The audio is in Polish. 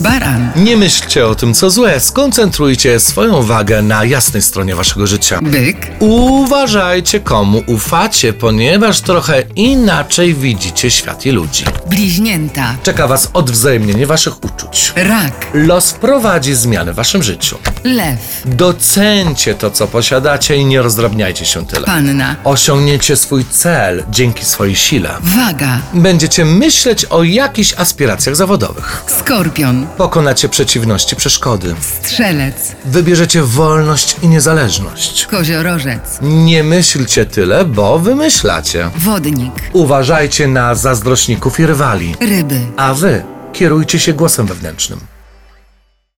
Baran, Nie myślcie o tym, co złe. Skoncentrujcie swoją wagę na jasnej stronie waszego życia. byk, Uważajcie, komu ufacie, ponieważ trochę inaczej widzicie świat i ludzi. bliźnięta, Czeka was odwzajemnienie waszych uczuć. rak, Los wprowadzi zmiany w waszym życiu. lew, Docencie to, co posiadacie i nie rozdrabniajcie się tyle. panna, Osiągniecie swój cel dzięki swojej sile. waga, Będziecie myśleć o jakichś aspiracjach zawodowych. skorpion, Pokonacie przeciwności, przeszkody. strzelec, Wybierzecie wolność i niezależność. koziorożec, Nie myślcie tyle, bo wymyślacie. wodnik, Uważajcie na zazdrośników i rywali. ryby. A wy kierujcie się głosem wewnętrznym.